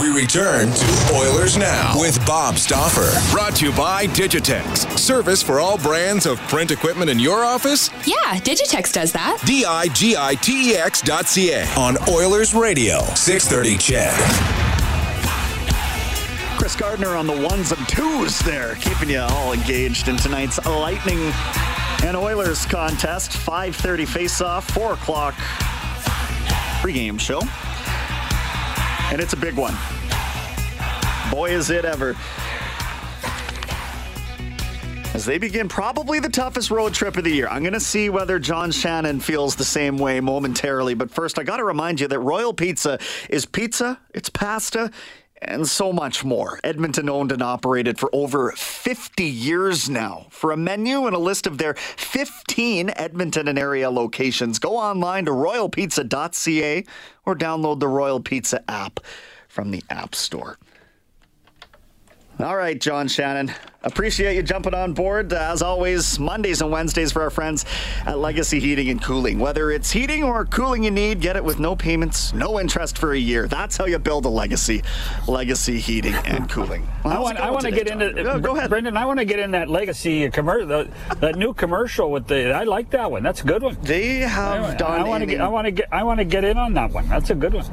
We return to Oilers Now with Bob Stauffer. Brought to you by Digitex. Service for all brands of print equipment in your office? Yeah, Digitex does that. D I G I T E X dot C A on Oilers Radio. 630 CHED. Chris Gardner on the ones and twos there, keeping you all engaged in tonight's Lightning and Oilers contest. 5:30 face-off, 4 o'clock pregame show, and it's a big one. Boy, is it ever! As they begin probably the toughest road trip of the year. I'm going to see whether John Shannon feels the same way momentarily. But first, I got to remind you that Royal Pizza is pizza, it's pasta, and so much more. Edmonton owned and operated for over 50 years now. For a menu and a list of their 15 Edmonton and area locations, go online to royalpizza.ca or download the Royal Pizza app from the App Store. All right, John Shannon. Appreciate you jumping on board. Uh, as always, Mondays and Wednesdays for our friends at Legacy Heating and Cooling. Whether it's heating or cooling you need, get it with no payments, no interest for a year. That's how you build a legacy. Legacy Heating and Cooling. Well, I want, I want to get John? into Go, go ahead. Brendan. I want to get in that legacy commercial, that new commercial with the. I like that one. That's a good one. They have I, done. want to get. I want to get. I want to get in on that one. That's a good one.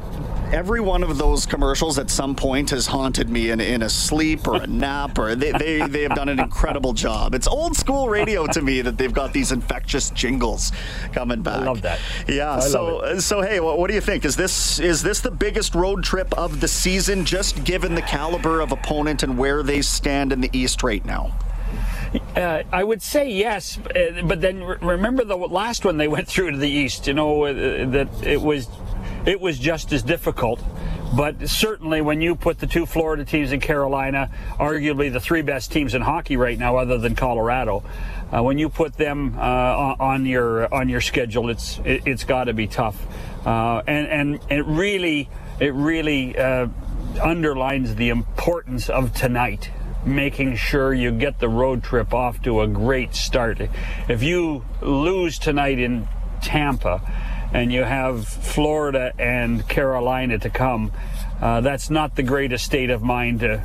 Every one of those commercials at some point has haunted me in, in a sleep or a nap or they, they, they have done an incredible job it's old school radio to me that they've got these infectious jingles coming back i love that. yeah I so so hey what, what do you think is this is this the biggest road trip of the season just given the caliber of opponent and where they stand in the east right now Uh, I would say yes, uh, but then re- remember the last one they went through to the east. You know uh, that it was it was just as difficult. But certainly, when you put the two Florida teams in Carolina, arguably the three best teams in hockey right now, other than Colorado, uh, when you put them uh, on your on your schedule, it's it, it's got to be tough, uh, and and it really it really uh, underlines the importance of tonight making sure you get the road trip off to a great start. If you lose tonight in Tampa and you have Florida and Carolina to come, uh, that's not the greatest state of mind to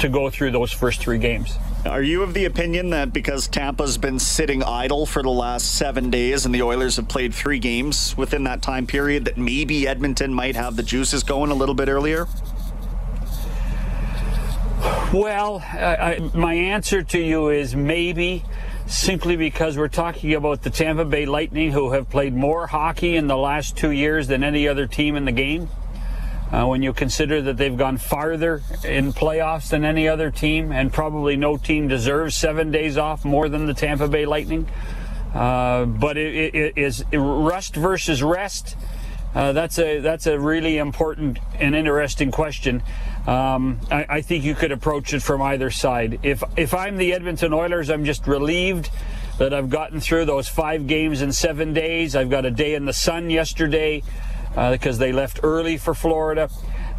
to go through those first three games. Are you of the opinion that because Tampa's been sitting idle for the last seven days and the Oilers have played three games within that time period, that maybe Edmonton might have the juices going a little bit earlier? Well, I, I, my answer to you is maybe simply because we're talking about the Tampa Bay Lightning, who have played more hockey in the last two years than any other team in the game. Uh, when you consider that they've gone farther in playoffs than any other team, and probably no team deserves seven days off more than the Tampa Bay Lightning. Uh, but it, it, is rust versus rest. Uh, that's a that's a really important and interesting question. Um, I, I think you could approach it from either side. If if I'm the Edmonton Oilers, I'm just relieved that I've gotten through those five games in seven days. I've got a day in the sun yesterday uh, because they left early for Florida.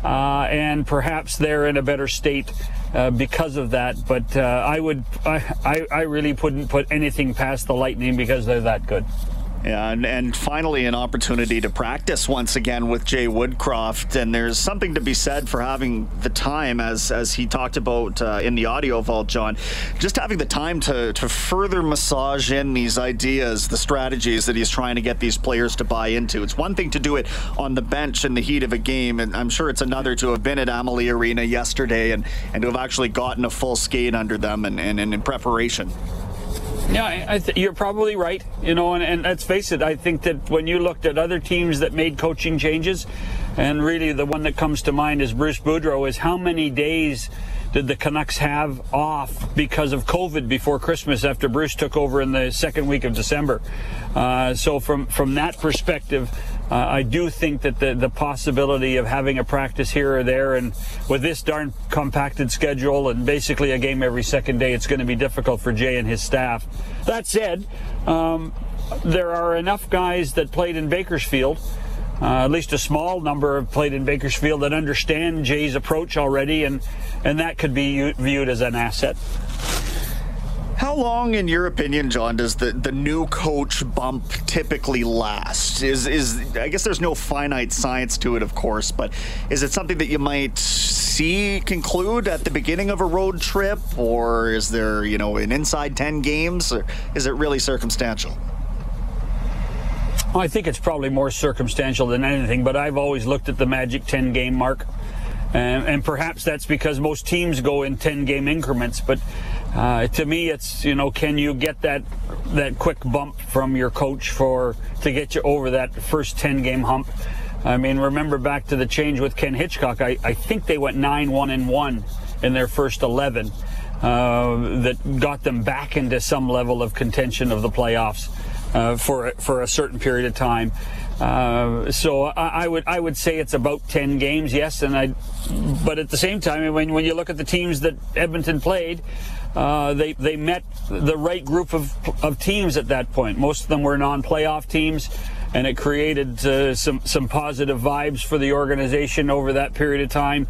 uh, and perhaps they're in a better state uh, because of that. But uh, I would, I, I, I really wouldn't put anything past the Lightning because they're that good. And, and finally, an opportunity to practice once again with Jay Woodcroft. And there's something to be said for having the time, as as he talked about uh, in the audio vault, John, just having the time to, to further massage in these ideas, the strategies that he's trying to get these players to buy into. It's one thing to do it on the bench in the heat of a game, and I'm sure it's another to have been at Amalie Arena yesterday and, and to have actually gotten a full skate under them and, and, and in preparation. Yeah, I th- you're probably right. You know, and, and let's face it, I think that when you looked at other teams that made coaching changes, and really the one that comes to mind is Bruce Boudreau, is how many days did the Canucks have off because of COVID before Christmas after Bruce took over in the second week of December? Uh, so from from that perspective, uh, I do think that the the possibility of having a practice here or there, and with this darn compacted schedule and basically a game every second day, it's going to be difficult for Jay and his staff. That said. Um, there are enough guys that played in Bakersfield uh, at least a small number have played in Bakersfield that understand Jay's approach already, and, and that could be viewed as an asset. How long, in your opinion, John, does the, the new coach bump typically last? Is is I guess there's no finite science to it, of course, but is it something that you might see conclude at the beginning of a road trip, or is there you know an inside ten games, or is it really circumstantial? I think it's probably more circumstantial than anything, but I've always looked at the magic 10 game mark. And, and perhaps that's because most teams go in 10 game increments. But uh, to me, it's, you know, can you get that that quick bump from your coach for to get you over that first 10 game hump? I mean, remember back to the change with Ken Hitchcock. I, I think they went 9 1 and 1 in their first 11. Uh, that got them back into some level of contention of the playoffs uh, for for a certain period of time. Uh, so I, I, would I would say it's about ten games, yes, and I. But at the same time, when when you look at the teams that Edmonton played, uh, they they met the right group of of teams at that point. Most of them were non-playoff teams, and it created uh, some some positive vibes for the organization over that period of time.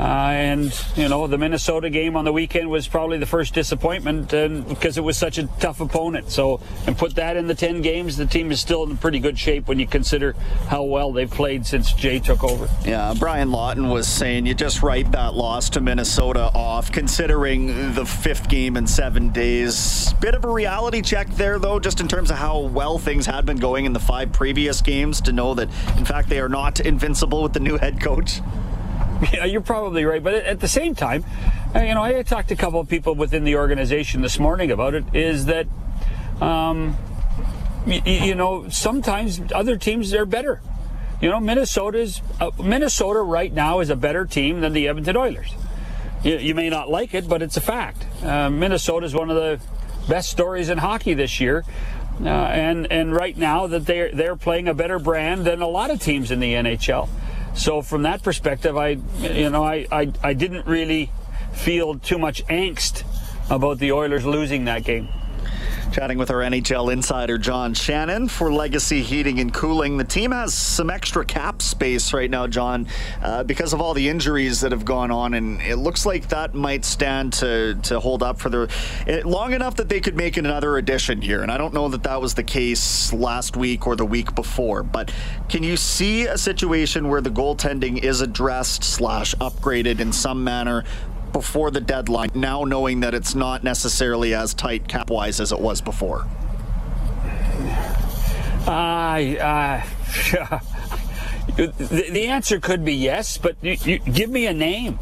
Uh, and you know the Minnesota game on the weekend was probably the first disappointment because it was such a tough opponent. So and put that in the ten games, the team is still in pretty good shape when you consider how well they've played since Jay took over. Yeah, Brian Lawton was saying you just write that loss to Minnesota off, considering the fifth game in seven days. Bit of a reality check there, though, just in terms of how well things had been going in the five previous games. To know that, in fact, they are not invincible with the new head coach. Yeah, you're probably right. But at the same time, uh, you know, I talked to a couple of people within the organization this morning about it. Is that, um, you, you know, sometimes other teams are better. You know, Minnesota's uh, Minnesota right now is a better team than the Edmonton Oilers. You, you may not like it, but it's a fact. Uh, Minnesota is one of the best stories in hockey this year. Uh, and and right now that they're they're playing a better brand than a lot of teams in the NHL. So from that perspective, I, you know, I, I, I didn't really feel too much angst about the Oilers losing that game. Chatting with our NHL insider John Shannon for Legacy Heating and Cooling. The team has some extra cap space right now, John, uh, because of all the injuries that have gone on, and it looks like that might stand to to hold up for the it, long enough that they could make another addition here. And I don't know that that was the case last week or the week before, but can you see a situation where the goaltending is addressed slash upgraded in some manner before the deadline, now knowing that it's not necessarily as tight cap wise as it was before? I, uh, the, the, answer could be yes, but you, you, give me a name.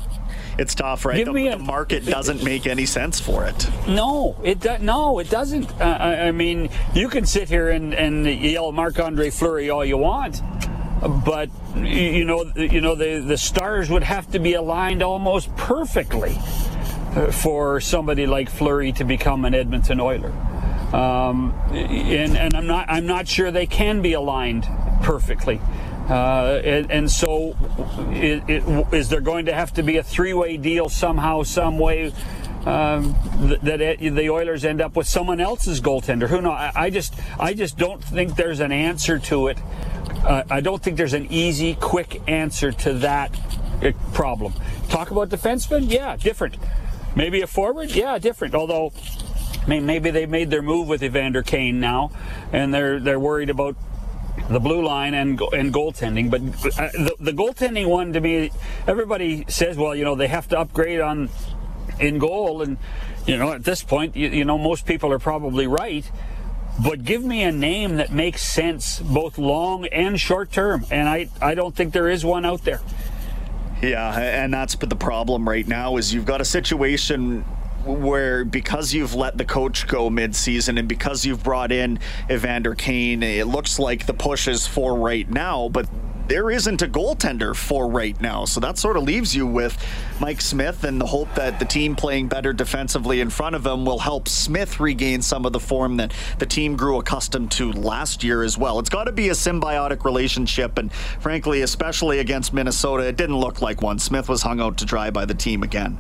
It's tough, right? Give the, me a, the market doesn't make any sense for it. No, it do, no, it doesn't. Uh, I, I, mean, you can sit here and, and yell Marc Andre Fleury all you want but you know, you know, the the stars would have to be aligned almost perfectly uh, for somebody like Fleury to become an Edmonton Oiler. Um, and, and I'm not I'm not sure they can be aligned perfectly. Uh, and, and, so, it, it, is there going to have to be a three-way deal somehow, some way? Um, that it, the Oilers end up with someone else's goaltender. Who knows? I, I just, I just don't think there's an answer to it uh, I don't think there's an easy, quick answer to that uh, problem. Talk about defensemen? Yeah, different. Maybe a forward? Yeah, different. Although maybe they made their move with Evander Kane now, and they're they're worried about the blue line and and goaltending. But uh, the, the goaltending one to me, everybody says, well, you know, they have to upgrade on in goal, and you know, at this point, you, you know, most people are probably right. But give me a name that makes sense both long and short term, and I I don't think there is one out there. Yeah, and that's the problem right now is you've got a situation where because you've let the coach go mid-season and because you've brought in Evander Kane, it looks like the push is for right now, but there isn't a goaltender for right now. So that sort of leaves you with Mike Smith and the hope that the team playing better defensively in front of him will help Smith regain some of the form that the team grew accustomed to last year as well. It's got to be a symbiotic relationship, and frankly, especially against Minnesota, it didn't look like one. Smith was hung out to dry by the team again.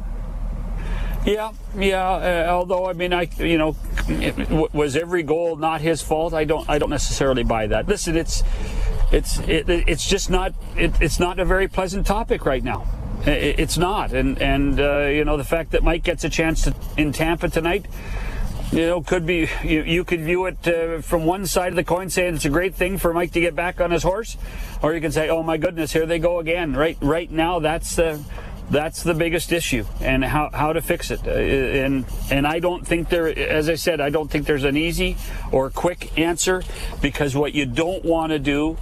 Yeah, yeah. Uh, although I mean, I you know, it, was every goal not his fault? I don't. I don't necessarily buy that. Listen, it's it's it, it's just not. It, it's not a very pleasant topic right now. It, it's not, and and uh, you know the fact that Mike gets a chance to, in Tampa tonight. You know, could be you, you could view it uh, from one side of the coin, saying it's a great thing for Mike to get back on his horse, or you can say, "Oh my goodness, here they go again." Right, right now, that's the that's the biggest issue and how, how to fix it. Uh, and and I don't think there, as I said, I don't think there's an easy or quick answer because what you don't want to do,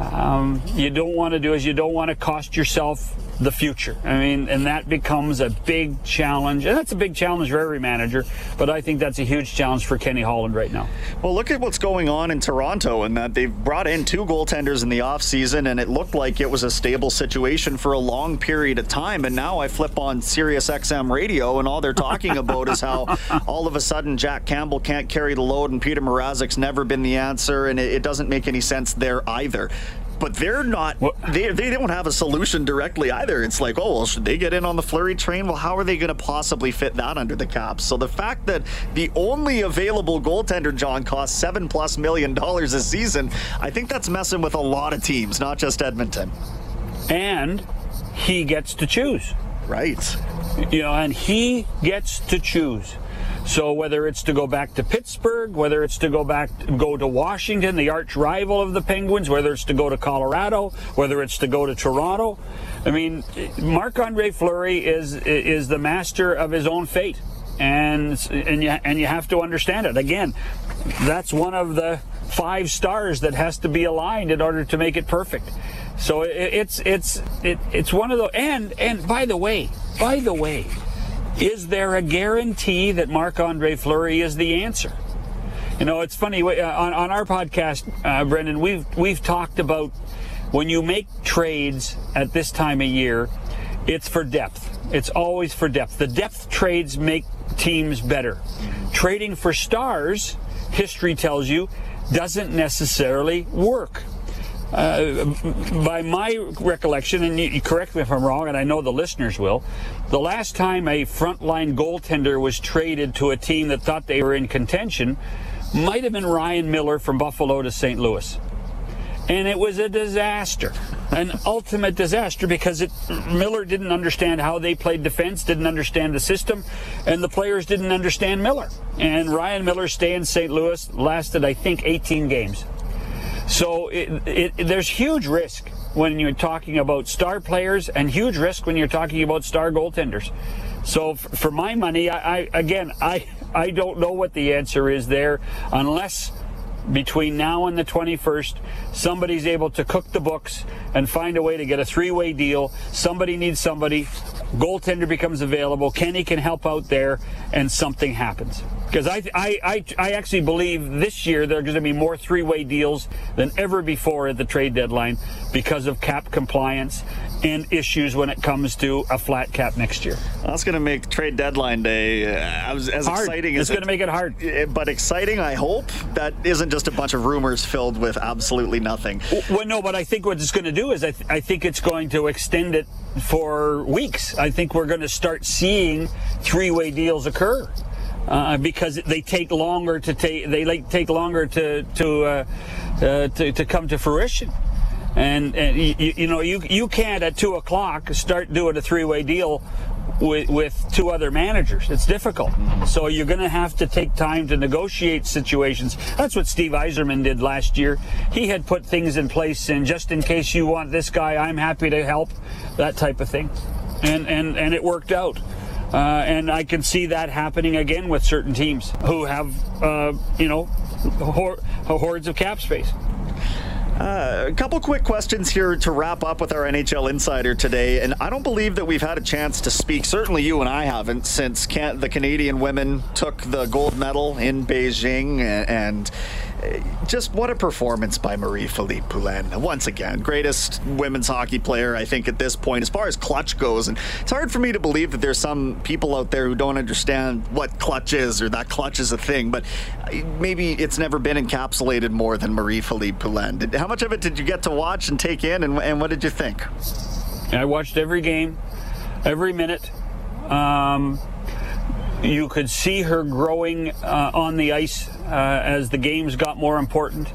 um, you don't want to do is you don't want to cost yourself the future. I mean, and that becomes a big challenge. And that's a big challenge for every manager, but I think that's a huge challenge for Kenny Holland right now. Well, look at what's going on in Toronto and that they've brought in two goaltenders in the offseason and it looked like it was a stable situation for a long period of time. And now I flip on Sirius XM radio and all they're talking about is how all of a sudden Jack Campbell can't carry the load and Peter Mrazek's never been the answer and it, it doesn't make any sense there either but they're not they, they don't have a solution directly either. It's like oh well should they get in on the Fleury train? Well how are they going to possibly fit that under the cap? So the fact that the only available goaltender john costs seven plus million dollars a season i think that's messing with a lot of teams not just edmonton. And he gets to choose. Right. You know and he gets to choose so whether it's to go back to Pittsburgh, whether it's to go back go to Washington, the arch rival of the Penguins, whether it's to go to Colorado, whether it's to go to Toronto, I mean, Marc-Andre Fleury is is the master of his own fate. And and you and you have to understand it. Again, that's one of the five stars that has to be aligned in order to make it perfect. So it, it's it's it, it's one of the and and by the way, by the way, is there a guarantee that Marc Andre Fleury is the answer? You know, it's funny uh, on, on our podcast, uh, Brendan. We've we've talked about when you make trades at this time of year, it's for depth. It's always for depth. The depth trades make teams better. Trading for stars, history tells you, doesn't necessarily work. Uh, by my recollection, and you, correct me if I'm wrong, and I know the listeners will, the last time a frontline goaltender was traded to a team that thought they were in contention might have been Ryan Miller from Buffalo to St. Louis. And it was a disaster, an ultimate disaster because it, Miller didn't understand how they played defense, didn't understand the system, and the players didn't understand Miller. And Ryan Miller stay in St. Louis lasted, I think, 18 games. So it, it, there's huge risk when you're talking about star players and huge risk when you're talking about star goaltenders. So f- for my money, I, I again, I I don't know what the answer is there unless between now and the 21st, somebody's able to cook the books and find a way to get a three way deal. Somebody needs somebody. Goaltender becomes available. Kenny can help out there, and something happens. Because I, I, I, I, actually believe this year there are going to be more three way deals than ever before at the trade deadline because of cap compliance and issues when it comes to a flat cap next year. That's going to make trade deadline day uh, as, as exciting as it's going to make it hard. But exciting, I hope. That isn't just a bunch of rumors filled with absolutely nothing. Well, no, but I think what it's going to do is I, th- I think it's going to extend it for weeks. I think we're going to start seeing three way deals occur. Uh, because they take longer to take they like take longer to to, uh, uh, to to come to fruition. And, and you, you know, you you can't at two o'clock start doing a three-way deal with, with two other managers. It's difficult. So you're going to have to take time to negotiate situations. That's what Steve Yzerman did last year. He had put things in place, and just in case you want this guy, I'm happy to help. That type of thing, and and and it worked out. Uh, and I can see that happening again with certain teams who have, uh, you know, hordes of cap space. Uh, a couple quick questions here to wrap up with our NHL insider today. And I don't believe that we've had a chance to speak, certainly you and I haven't, since can- the Canadian women took the gold medal in Beijing. And, and just what a performance by Marie-Philip Poulin. Once again, greatest women's hockey player, I think, at this point, as far as clutch goes. And it's hard for me to believe that there's some people out there who don't understand what clutch is or that clutch is a thing, but maybe it's never been encapsulated more than Marie-Philip Poulin. How much of it did you get to watch and take in, and, and what did you think? I watched every game, every minute. Um, you could see her growing uh, on the ice uh, as the games got more important.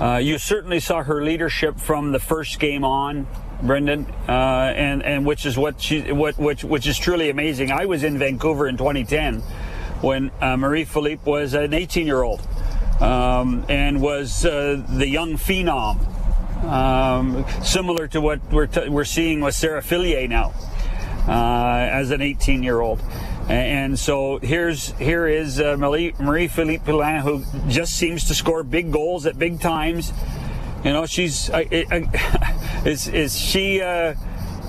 Uh, you certainly saw her leadership from the first game on, Brendan, uh, and and which is what she what which which is truly amazing. I was in Vancouver in 2010 when uh, Marie-Philip was an 18 year old um, and was uh, the young phenom, um, similar to what we're t- we're seeing with Sarah Fillier now as an 18 year old. And so here's here is uh, Marie, Marie-Philip Poulin, who just seems to score big goals at big times. You know, she's uh, is is she uh,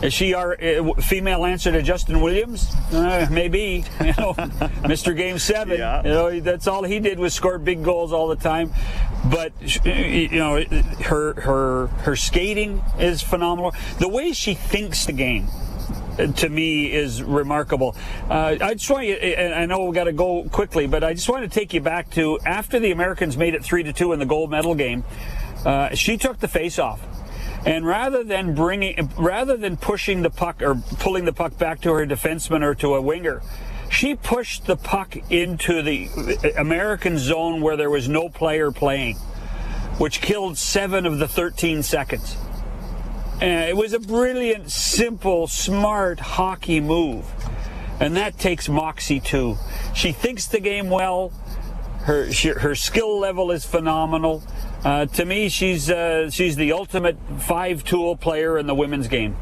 is she our uh, female answer to Justin Williams? Uh, maybe. You know, Mr. Game Seven. Yeah. You know, that's all he did was score big goals all the time. But you know, her her her skating is phenomenal. The way she thinks the game to me is remarkable. Uh, I just want you, and I know we've got to go quickly, but I just want to take you back to after the Americans made it three to two in the gold medal game. Uh, she took the face off. And rather than bringing, rather than pushing the puck or pulling the puck back to her defenseman or to a winger, she pushed the puck into the American zone where there was no player playing, which killed seven of the 13 seconds. Uh, it was a brilliant, simple, smart hockey move. And that takes moxie too. She thinks the game well. Her she, her skill level is phenomenal. Uh, to me, she's uh, she's the ultimate five-tool player in the women's game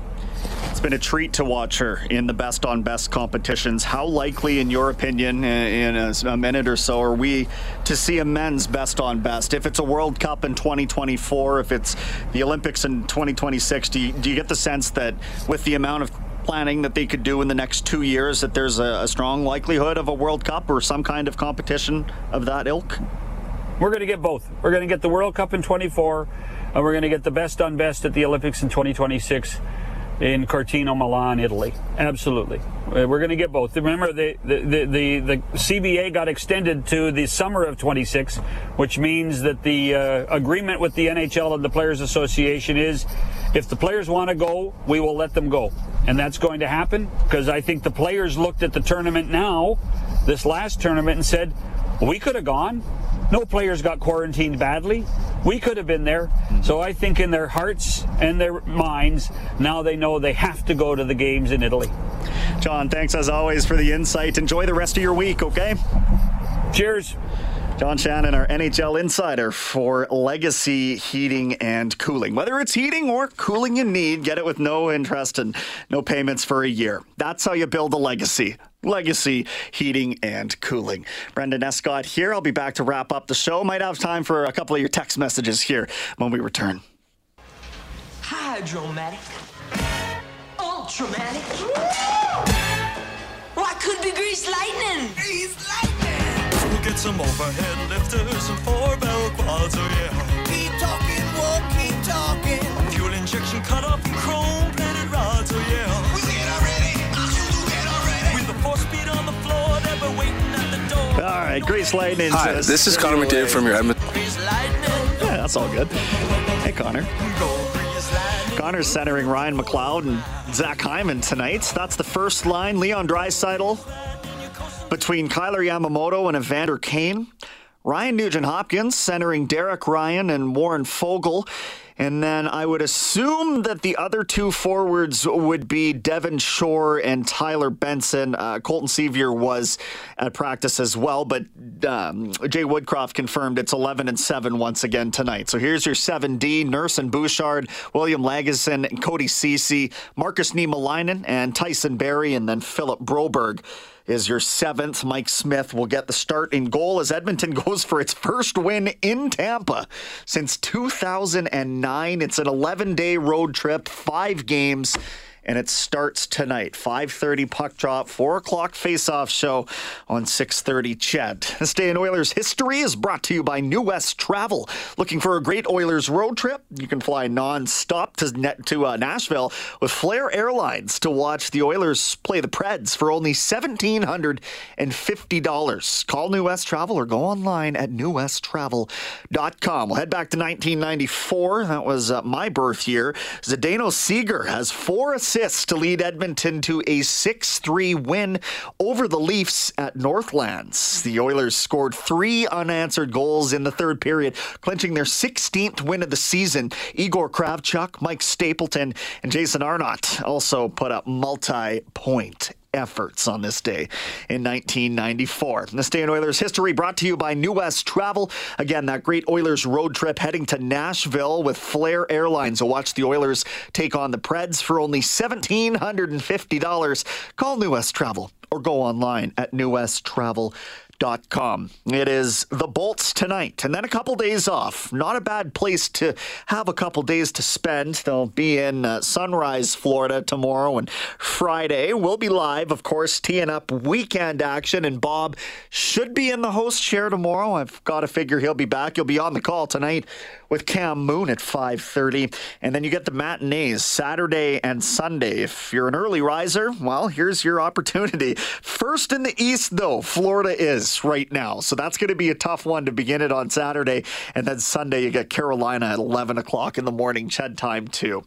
been a treat to watch her in the best on best competitions. How likely, in your opinion, in a, minute or so, are we to see a men's best on best? If it's a World Cup in 2024, if it's the Olympics in 2026, do you, do you get the sense that with the amount of planning that they could do in the next two years, that there's a, a strong likelihood of a World Cup or some kind of competition of that ilk? We're going to get both. We're going to get the World Cup in 24, and we're going to get the best on best at the Olympics in 2026 in Cortina, Milan, Italy. Absolutely. Uh, we're going to get both. Remember, the, the, the, the, CBA got extended to the summer of 26, which means that the uh, agreement with the NHL and the Players Association is if the players want to go, we will let them go. And that's going to happen because I think the players looked at the tournament now, this last tournament, and said, we could have gone. No players got quarantined badly. We could have been there. Mm-hmm. So I think in their hearts and their minds, now they know they have to go to the games in Italy. John, thanks as always for the insight. Enjoy the rest of your week, okay? Cheers. John Shannon, our NHL insider for Legacy Heating and Cooling. Whether it's heating or cooling you need, get it with no interest and no payments for a year. That's how you build a legacy. Legacy Heating and Cooling. Brendan Escott here. I'll be back to wrap up the show. Might have time for a couple of your text messages here when we return. Hydromatic. Ultramatic. Why could be grease lightning? Grease lightning. We'll get some overhead lifters and four bell quads, oh yeah. Keep talking, we'll keep talking. Fuel injection cut off and chrome plated rods, oh yeah. All right, Grease Lightning. Hi, this is Connor McDavid from your Edmonton. Yeah, that's all good. Hey, Connor. Connor's centering Ryan McLeod and Zach Hyman tonight. That's the first line. Leon Draisaitl between Kailer Yamamoto and Evander Kane. Ryan Nugent Hopkins centering Derek Ryan and Warren Foegele. And then I would assume that the other two forwards would be Devin Shore and Tyler Benson. Uh, Colton Sceviour was at practice as well, but um, Jay Woodcroft confirmed it's 11 and 7 once again tonight. So here's your 7D Nurse and Bouchard, William Lagesson, Cody Ceci, Marcus Niemelainen, and Tyson Barrie, and then Philip Broberg is your seventh. Mike Smith will get the start in goal as Edmonton goes for its first win in Tampa since 2009. It's an 11 day road trip, five games and it starts tonight 5.30 puck drop 4 o'clock face-off show on 6.30 ched this day in oilers history is brought to you by new west travel. Looking for a great oilers road trip? You can fly non-stop to, net, to uh, nashville with flair airlines to watch the oilers play the preds for only $1750 call new west travel or go online at newwesttravel.com we'll head back to 1994 that was uh, my birth year. Zdeno Ciger has four assists assists to lead Edmonton to a 6 3 win over the Leafs at Northlands. The Oilers scored three unanswered goals in the third period, clinching their 16th win of the season. Igor Kravchuk, Mike Stapleton, and Jason Arnott also put up multi point efforts on this day in 1994. This day in Oilers history brought to you by New West Travel. Again, that great Oilers road trip heading to Nashville with Flair Airlines. will watch the Oilers take on the Preds for only $1,750. Call New West Travel or go online at newwesttravel.com Com. It is the Bolts tonight, and then a couple days off. Not a bad place to have a couple days to spend. They'll be in uh, Sunrise, Florida tomorrow and Friday. We'll be live, of course, teeing up weekend action, and Bob should be in the host chair tomorrow. I've got to figure he'll be back. He'll be on the call tonight with Cam Moon at 5:30, and then you get the matinees Saturday and Sunday. If you're an early riser, well, here's your opportunity. First in the East, though, Florida is right now. So that's going to be a tough one to begin it on Saturday. And then Sunday, you get Carolina at 11 o'clock in the morning, Ched time, too.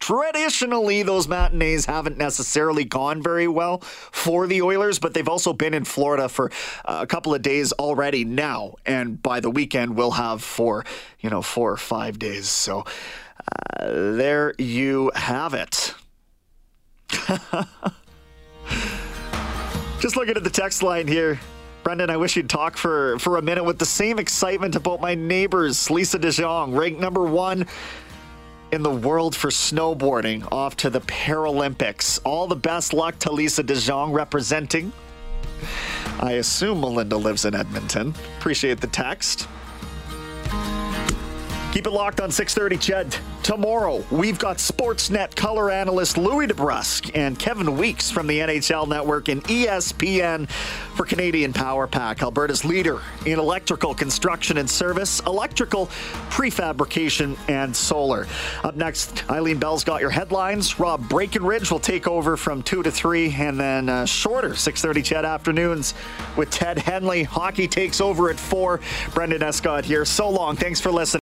Traditionally, those matinees haven't necessarily gone very well for the Oilers, but they've also been in Florida for a couple of days already now. And by the weekend, we'll have for, you know, four or five days. So uh, there you have it. Just looking at the text line here. Brendan, I wish you'd talk for, for a minute with the same excitement about my neighbors, Lisa DeJong, ranked number one in the world for snowboarding off to the Paralympics. All the best luck to Lisa DeJong representing. I assume Melinda lives in Edmonton. Appreciate the text. Keep it locked on 6:30 Ched. Tomorrow, we've got Sportsnet color analyst Louie DeBrusk and Kevin Weeks from the NHL Network and ESPN for Canadian Power Pack, Alberta's leader in electrical construction and service, electrical prefabrication and solar. Up next, Eileen Bell's got your headlines. Rob Breckenridge will take over from 2 to 3 and then uh, shorter 6:30 Ched afternoons with Ted Henley. Hockey takes over at 4. Brendan Escott here. So long. Thanks for listening.